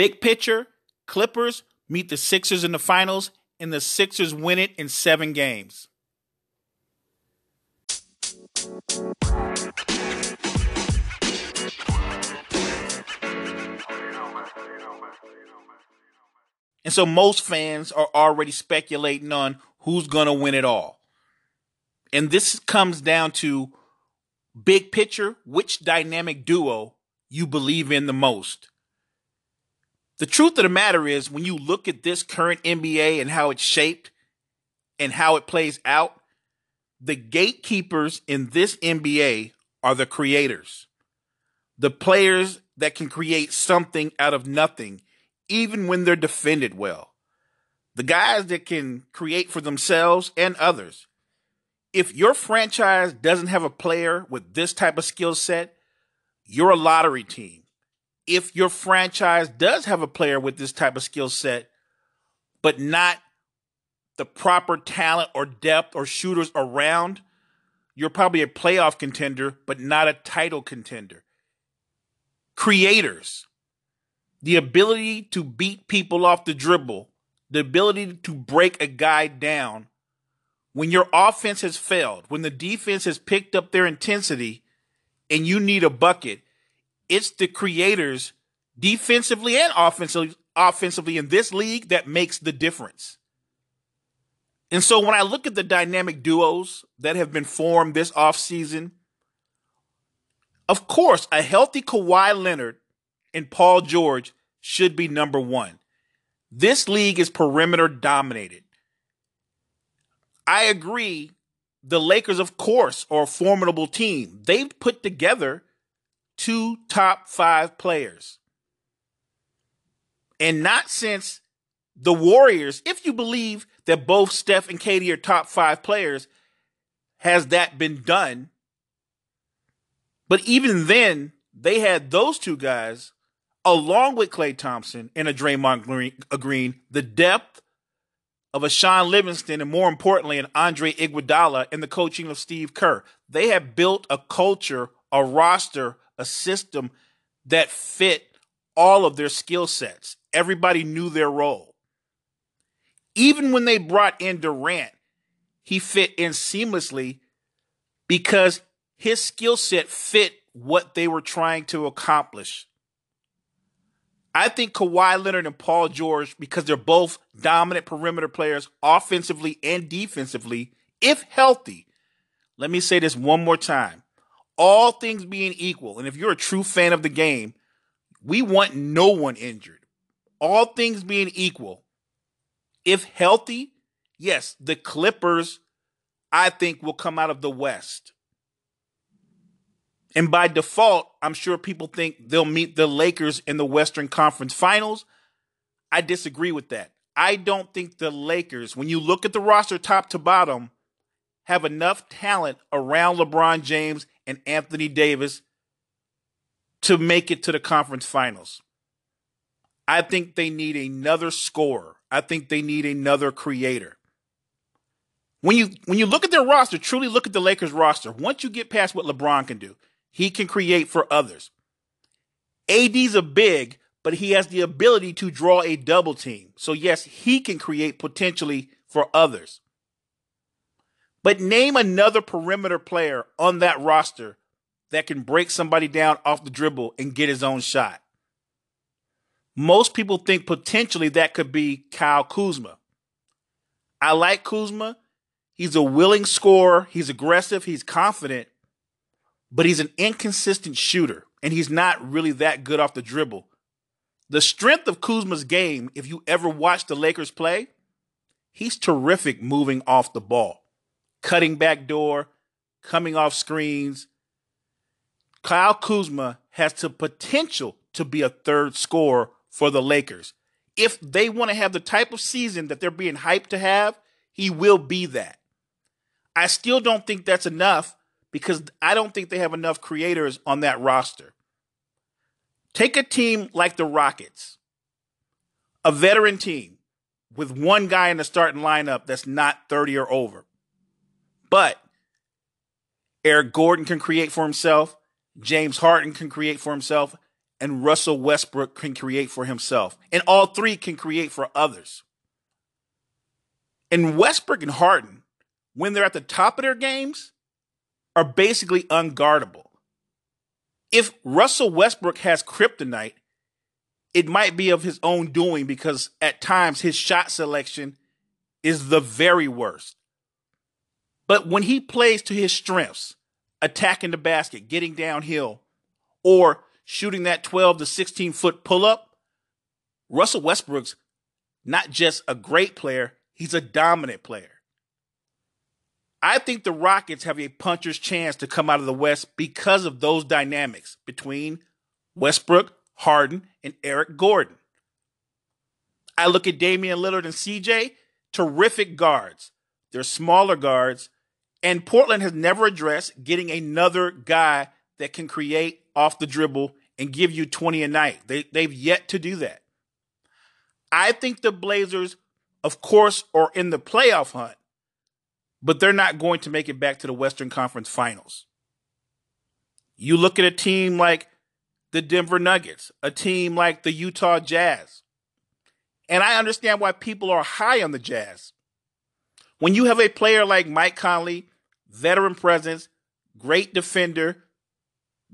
Big picture, Clippers meet the Sixers in the finals, and the Sixers win it in seven games. And so most fans are already speculating on who's going to win it all. And this comes down to big picture, which dynamic duo you believe in the most. The truth of the matter is, when you look at this current NBA and how it's shaped and how it plays out, the gatekeepers in this NBA are the creators, the players that can create something out of nothing even when they're defended well. The guys that can create for themselves and others. If your franchise doesn't have a player with this type of skill set, you're a lottery team. If your franchise does have a player with this type of skill set, but not the proper talent or depth or shooters around, you're probably a playoff contender, but not a title contender. Creators the ability to beat people off the dribble, the ability to break a guy down when your offense has failed, when the defense has picked up their intensity and you need a bucket, it's the creators defensively and offensively offensively in this league that makes the difference. And so when I look at the dynamic duos that have been formed this offseason, of course, a healthy Kawhi Leonard and Paul George should be number one. This league is perimeter dominated. I agree. The Lakers, of course, are a formidable team. They've put together two top five players. And not since the Warriors, if you believe that both Steph and KD are top five players, has that been done. But even then, they had those two guys along with Klay Thompson and a Draymond Green, the depth of a Shaun Livingston, and more importantly, an Andre Iguodala and the coaching of Steve Kerr. They have built a culture, a roster, a system that fit all of their skill sets. Everybody knew their role. Even when they brought in Durant, he fit in seamlessly because his skill set fit what they were trying to accomplish. I think Kawhi Leonard and Paul George, because they're both dominant perimeter players, offensively and defensively, if healthy. Let me say this one more time. All things being equal, and if you're a true fan of the game, we want no one injured. All things being equal, if healthy, yes, the Clippers, I think, will come out of the West. And by default, I'm sure people think they'll meet the Lakers in the Western Conference Finals. I disagree with that. I don't think the Lakers, when you look at the roster top to bottom, have enough talent around LeBron James and Anthony Davis to make it to the conference finals. I think they need another scorer. I think they need another creator. When you when you look at their roster, truly look at the Lakers roster. Once you get past what LeBron can do, he can create for others. AD's a big, but he has the ability to draw a double team. So, yes, he can create potentially for others. But name another perimeter player on that roster that can break somebody down off the dribble and get his own shot. Most people think potentially that could be Kyle Kuzma. I like Kuzma. He's a willing scorer, he's aggressive, he's confident, but he's an inconsistent shooter and he's not really that good off the dribble. The strength of Kuzma's game, if you ever watch the Lakers play, he's terrific moving off the ball, cutting back door, coming off screens. Kyle Kuzma has the potential to be a third scorer for the Lakers. If they want to have the type of season that they're being hyped to have, he will be that. I still don't think that's enough because I don't think they have enough creators on that roster. Take a team like the Rockets, a veteran team with one guy in the starting lineup that's not 30 or over. But Eric Gordon can create for himself, James Harden can create for himself, and Russell Westbrook can create for himself. And all three can create for others. And Westbrook and Harden, when they're at the top of their games, are basically unguardable. If Russell Westbrook has kryptonite, it might be of his own doing because at times his shot selection is the very worst. But when he plays to his strengths, attacking the basket, getting downhill, or shooting that 12 to 16 foot pull up, Russell Westbrook's not just a great player, he's a dominant player. I think the Rockets have a puncher's chance to come out of the West because of those dynamics between Westbrook, Harden, and Eric Gordon. I look at Damian Lillard and CJ, terrific guards. They're smaller guards, and Portland has never addressed getting another guy that can create off the dribble and give you 20 a night. They, they've yet to do that. I think the Blazers, of course, are in the playoff hunt, but they're not going to make it back to the Western Conference Finals. You look at a team like the Denver Nuggets, a team like the Utah Jazz. And I understand why people are high on the Jazz. When you have a player like Mike Conley, veteran presence, great defender,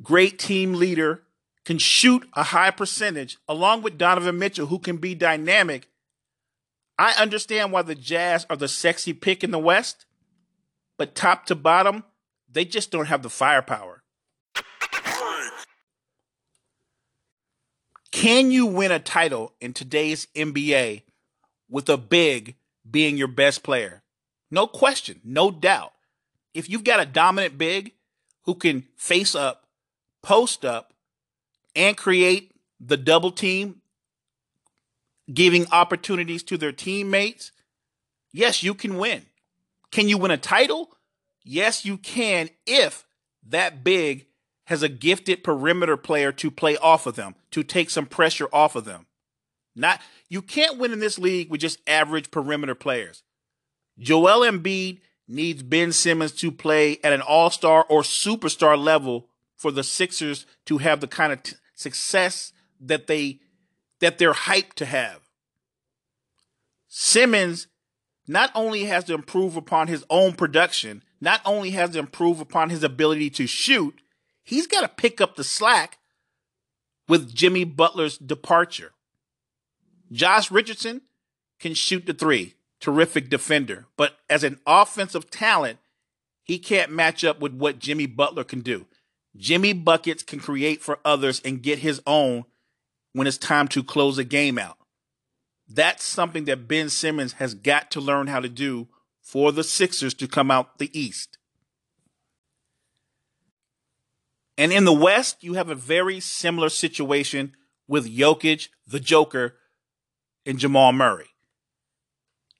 great team leader, can shoot a high percentage, along with Donovan Mitchell, who can be dynamic. I understand why the Jazz are the sexy pick in the West, but top to bottom, they just don't have the firepower. Can you win a title in today's NBA with a big being your best player? No question, no doubt. If you've got a dominant big who can face up, post up, and create the double team, giving opportunities to their teammates, yes, you can win. Can you win a title? Yes, you can if that big has a gifted perimeter player to play off of them, to take some pressure off of them. Not you can't win in this league with just average perimeter players. Joel Embiid needs Ben Simmons to play at an all-star or superstar level for the Sixers to have the kind of t- success that they that they're hyped to have. Simmons not only has to improve upon his own production, not only has to improve upon his ability to shoot, he's got to pick up the slack with Jimmy Butler's departure. Josh Richardson can shoot the three, terrific defender, but as an offensive talent, he can't match up with what Jimmy Butler can do. Jimmy Buckets can create for others and get his own when it's time to close a game out. That's something that Ben Simmons has got to learn how to do for the Sixers to come out the East. And in the West, you have a very similar situation with Jokic, the Joker, and Jamal Murray.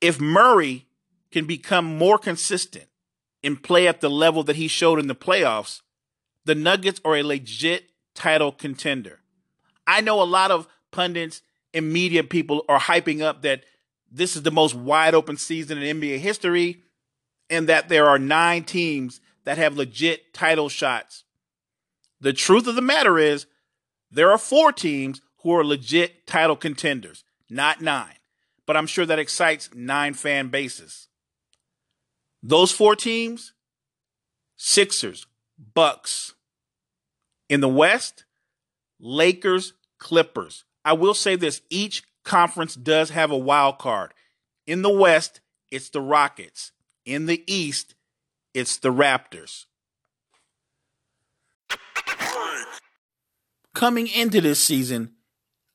If Murray can become more consistent and play at the level that he showed in the playoffs, the Nuggets are a legit title contender. I know a lot of pundits and media people are hyping up that this is the most wide open season in NBA history and that there are nine teams that have legit title shots the truth of the matter is, there are four teams who are legit title contenders, not nine. But I'm sure that excites nine fan bases. Those four teams Sixers, Bucks. In the West, Lakers, Clippers. I will say this each conference does have a wild card. In the West, it's the Rockets. In the East, it's the Raptors. Coming into this season,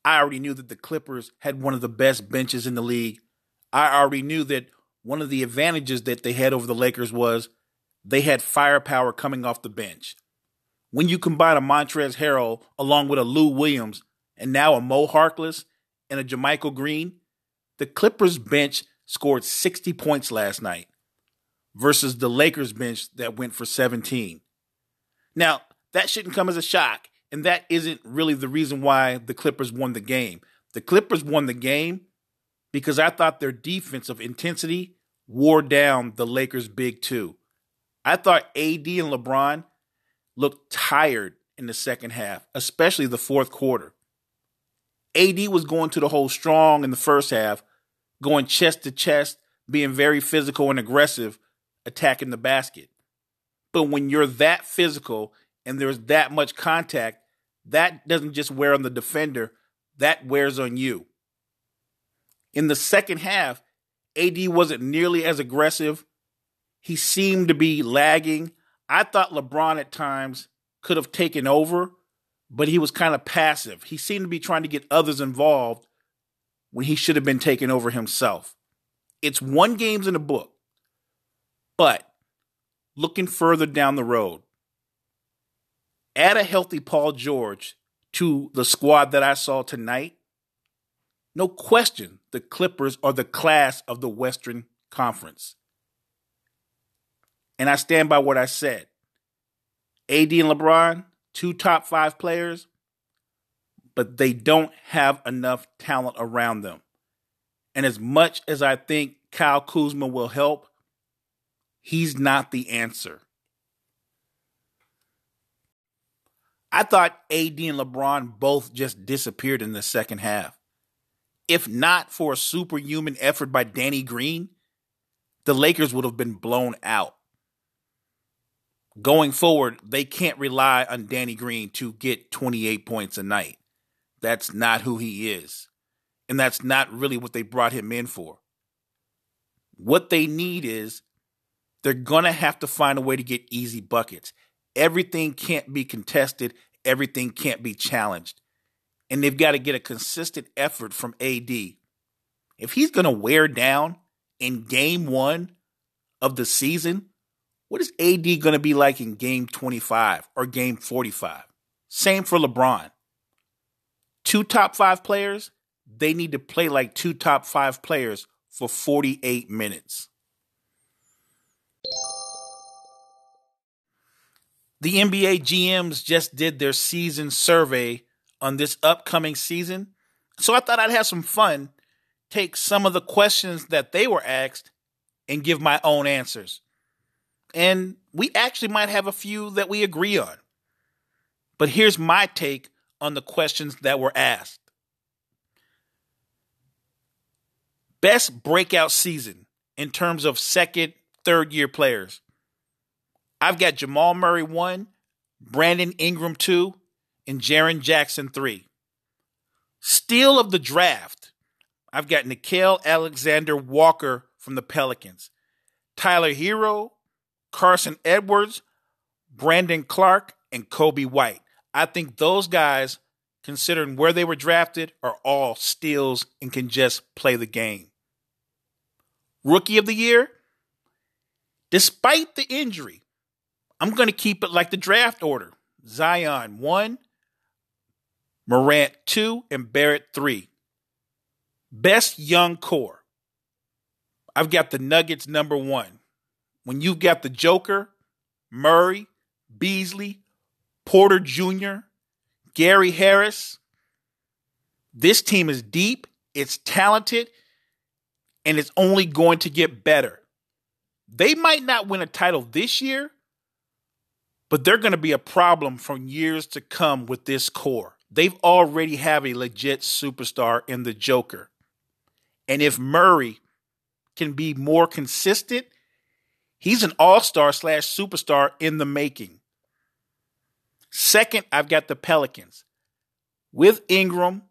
I already knew that the Clippers had one of the best benches in the league. I already knew that one of the advantages that they had over the Lakers was they had firepower coming off the bench. When you combine a Montrezl Harrell along with a Lou Williams and now a Mo Harkless and a JaMychal Green, the Clippers bench scored 60 points last night versus the Lakers bench that went for 17. Now, that shouldn't come as a shock and that isn't really the reason why the Clippers won the game. The Clippers won the game because I thought their defensive intensity wore down the Lakers' big two. I thought AD and LeBron looked tired in the second half, especially the fourth quarter. AD was going to the hole strong in the first half, going chest to chest, being very physical and aggressive, attacking the basket. But when you're that physical and there's that much contact, that doesn't just wear on the defender, that wears on you. In the second half, AD wasn't nearly as aggressive. He seemed to be lagging. I thought LeBron at times could have taken over, but he was kind of passive. He seemed to be trying to get others involved when he should have been taking over himself. It's one games in the book, but looking further down the road, add a healthy Paul George to the squad that I saw tonight, no question the Clippers are the class of the Western Conference. And I stand by what I said. AD and LeBron, two top five players, but they don't have enough talent around them. And as much as I think Kyle Kuzma will help, he's not the answer. I thought AD and LeBron both just disappeared in the second half. If not for a superhuman effort by Danny Green, the Lakers would have been blown out. Going forward, they can't rely on Danny Green to get 28 points a night. That's not who he is. And that's not really what they brought him in for. What they need is they're going to have to find a way to get easy buckets. Everything can't be contested, everything can't be challenged. And they've got to get a consistent effort from AD. If he's going to wear down in game one of the season, what is AD going to be like in game 25 or game 45? Same for LeBron. Two top five players, they need to play like two top five players for 48 minutes. The NBA GMs just did their season survey on this upcoming season. So I thought I'd have some fun, take some of the questions that they were asked, and give my own answers. And we actually might have a few that we agree on. But here's my take on the questions that were asked Best breakout season in terms of second, third year players. I've got Jamal Murray one, Brandon Ingram two, and Jaren Jackson three. Steal of the draft. I've got Nickeil Alexander Walker from the Pelicans, Tyler Herro, Carson Edwards, Brandon Clarke, and Coby White. I think those guys, considering where they were drafted, are all steals and can just play the game. Rookie of the year, despite the injury, I'm going to keep it like the draft order Zion 1, Morant 2, and Barrett 3. Best young core. I've got the Nuggets number one. When you've got the Joker, Murray, Beasley, Porter Jr., Gary Harris, this team is deep, it's talented, and it's only going to get better. They might not win a title this year, but they're going to be a problem for years to come with this core. They've already have a legit superstar in the Joker. And if Murray can be more consistent, he's an all-star slash superstar in the making. Second, I've got the Pelicans. With Ingram,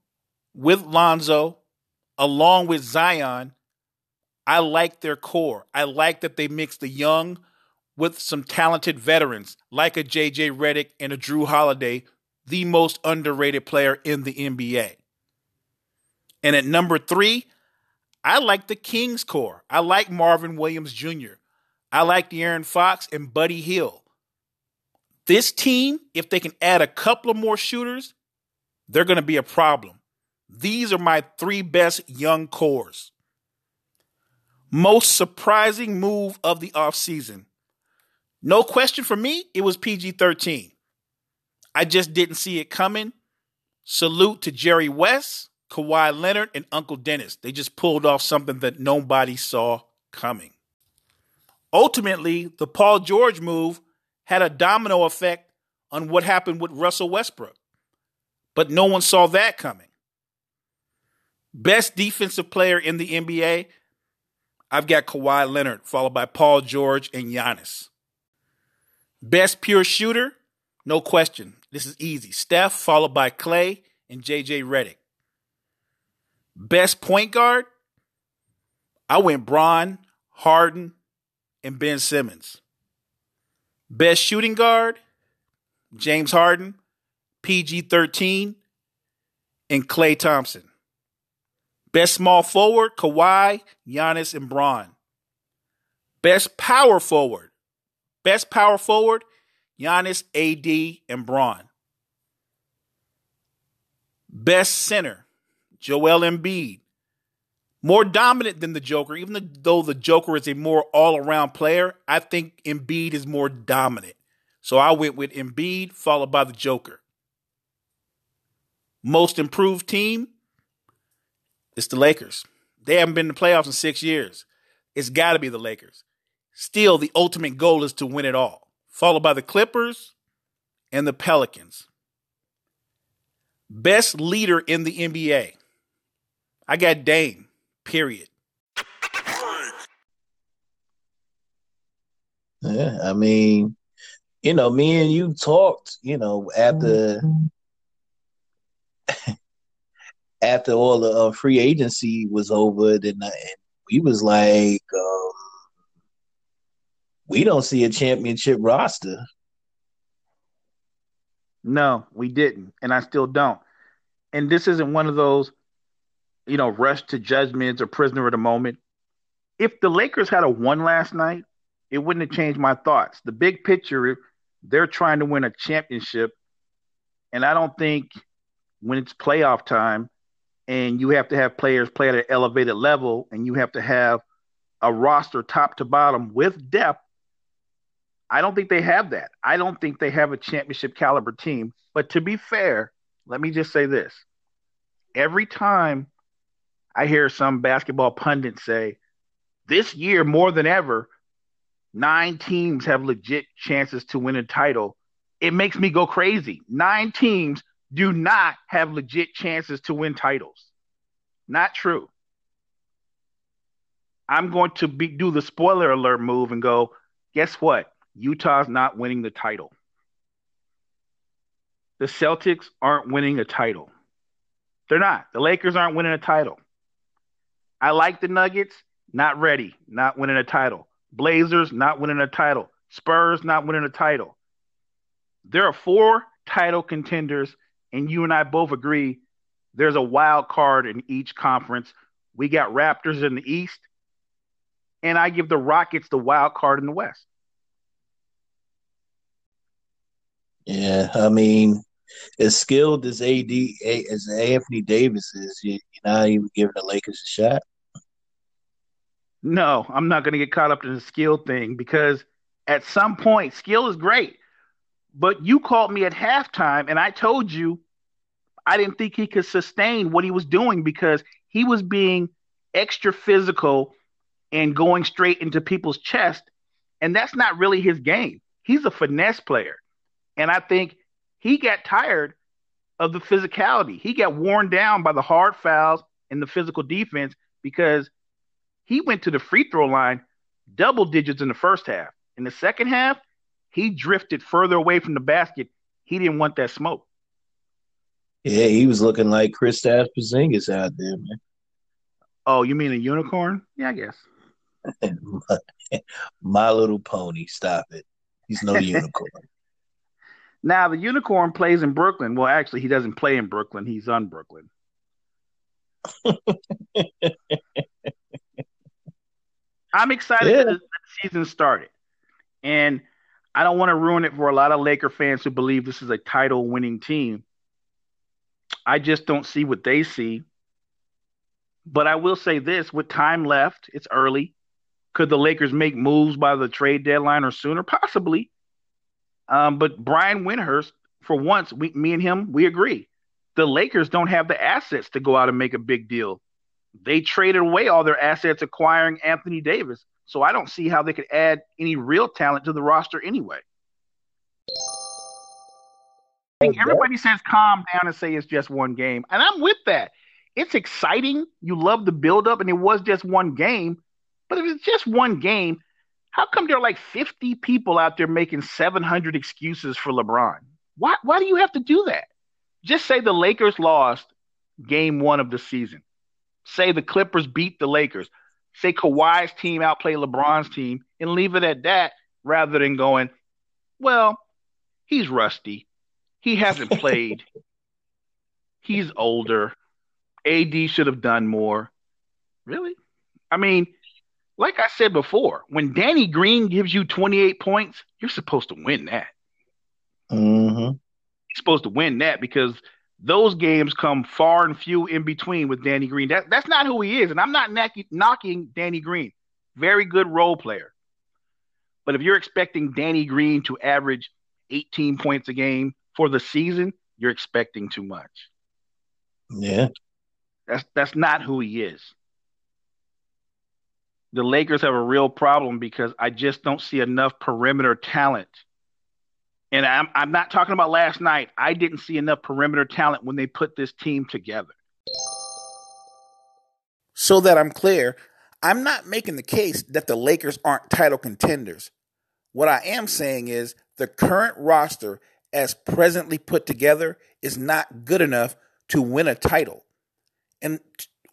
with Lonzo, along with Zion, I like their core. I like that they mix the young with some talented veterans like a JJ Redick and a Jrue Holiday, the most underrated player in the NBA. And at number three, I like the Kings core. I like Marvin Williams Jr. I like De'Aaron Fox and Buddy Hield. This team, if they can add a couple of more shooters, they're going to be a problem. These are my three best young cores. Most surprising move of the offseason. No question for me, it was PG 13. I just didn't see it coming. Salute to Jerry West, Kawhi Leonard, and Uncle Dennis. They just pulled off something that nobody saw coming. Ultimately, the Paul George move had a domino effect on what happened with Russell Westbrook. But no one saw that coming. Best defensive player in the NBA, I've got Kawhi Leonard, followed by Paul George and Giannis. Best pure shooter, no question. This is easy. Steph, followed by Klay and JJ Redick. Best point guard, I went Bron, Harden, and Ben Simmons. Best shooting guard, James Harden, PG 13, and Klay Thompson. Best small forward, Kawhi, Giannis, and Bron. Best power forward. Best power forward, Giannis, AD, and Bron. Best center, Joel Embiid. More dominant than the Joker, even though the Joker is a more all around player, I think Embiid is more dominant. So I went with Embiid, followed by the Joker. Most improved team, it's the Lakers. They haven't been in the playoffs in six years. It's got to be the Lakers. Still, the ultimate goal is to win it all, followed by the Clippers and the Pelicans. Best leader in the NBA. I got Dame, period. Yeah, I mean, you know, me and you talked, you know, after after all the uh, free agency was over, then uh, we was like, um, we don't see a championship roster. No, we didn't, and I still don't. And this isn't one of those, you know, rush to judgments or prisoner of the moment. If the Lakers had a one last night, it wouldn't have changed my thoughts. The big picture, they're trying to win a championship, and I don't think when it's playoff time and you have to have players play at an elevated level and you have to have a roster top to bottom with depth. I don't think they have that. I don't think they have a championship caliber team. But to be fair, let me just say this. Every time I hear some basketball pundit say, this year more than ever, nine teams have legit chances to win a title, it makes me go crazy. Nine teams do not have legit chances to win titles. Not true. I'm going to be, do the spoiler alert move and go, guess what? Utah's not winning the title. The Celtics aren't winning a title. They're not. The Lakers aren't winning a title. I like the Nuggets, not ready, not winning a title. Blazers, not winning a title. Spurs, not winning a title. There are four title contenders and you and I both agree there's a wild card in each conference. We got Raptors in the East, and I give the Rockets the wild card in the West. Yeah, I mean, as skilled as AD as Anthony Davis is, you, are not even giving the Lakers a shot. No, I'm not going to get caught up in the skill thing because at some point, skill is great. But you called me at halftime, and I told you I didn't think he could sustain what he was doing because he was being extra physical and going straight into people's chest. And that's not really his game. He's a finesse player. And I think he got tired of the physicality. He got worn down by the hard fouls and the physical defense because he went to the free throw line double digits in the first half. In the second half, he drifted further away from the basket. He didn't want that smoke. Yeah, he was looking like Kristaps Porzingis out there, man. Oh, you mean a unicorn? Yeah, I guess. my, my little pony. Stop it. He's no unicorn. Now the unicorn plays in Brooklyn. Well, actually, he doesn't play in Brooklyn. He's on Brooklyn. I'm excited yeah. that the season started, and I don't want to ruin it for a lot of Laker fans who believe this is a title winning team. I just don't see what they see. But I will say this with time left, it's early. Could the Lakers make moves by the trade deadline or sooner? Possibly. Um, but Brian Windhorst, for once, we, me and him, we agree. The Lakers don't have the assets to go out and make a big deal. They traded away all their assets acquiring Anthony Davis. So I don't see how they could add any real talent to the roster anyway. everybody says calm down and say it's just one game, and I'm with that. It's exciting. You love the build up, and it was just one game. But if it's just one game, how come there are like 50 people out there making 700 excuses for LeBron? Why? Why do you have to do that? Just say the Lakers lost game one of the season. Say the Clippers beat the Lakers. Say Kawhi's team outplayed LeBron's team, and leave it at that, rather than going, well, he's rusty. He hasn't played. he's older. AD should have done more. Really? I mean, like I said before, when Danny Green gives you 28 points, you're supposed to win that. Mm-hmm. You're supposed to win that because those games come far and few in between with Danny Green. That, that's not who he is. And I'm not knocking Danny Green. Very good role player. But if you're expecting Danny Green to average 18 points a game for the season, you're expecting too much. Yeah. That's that's not who he is. The Lakers have a real problem because I just don't see enough perimeter talent. And I'm I'm not talking about last night. I didn't see enough perimeter talent when they put this team together. So that I'm clear, I'm not making the case that the Lakers aren't title contenders. What I am saying is the current roster, as presently put together, is not good enough to win a title. And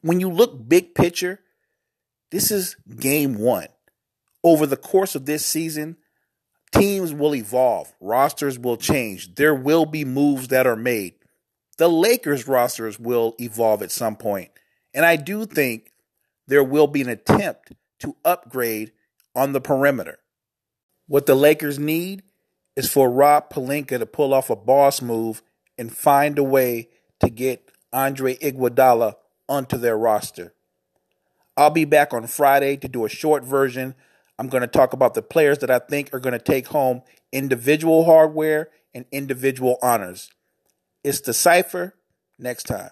when you look big picture, this is game one. Over the course of this season, teams will evolve, rosters will change, there will be moves that are made. The Lakers rosters will evolve at some point. And I do think there will be an attempt to upgrade on the perimeter. What the Lakers need is for Rob Pelinka to pull off a boss move and find a way to get Andre Iguodala onto their roster. I'll be back on Friday to do a short version. I'm going to talk about the players that I think are going to take home individual hardware and individual honors. It's the Cypher next time.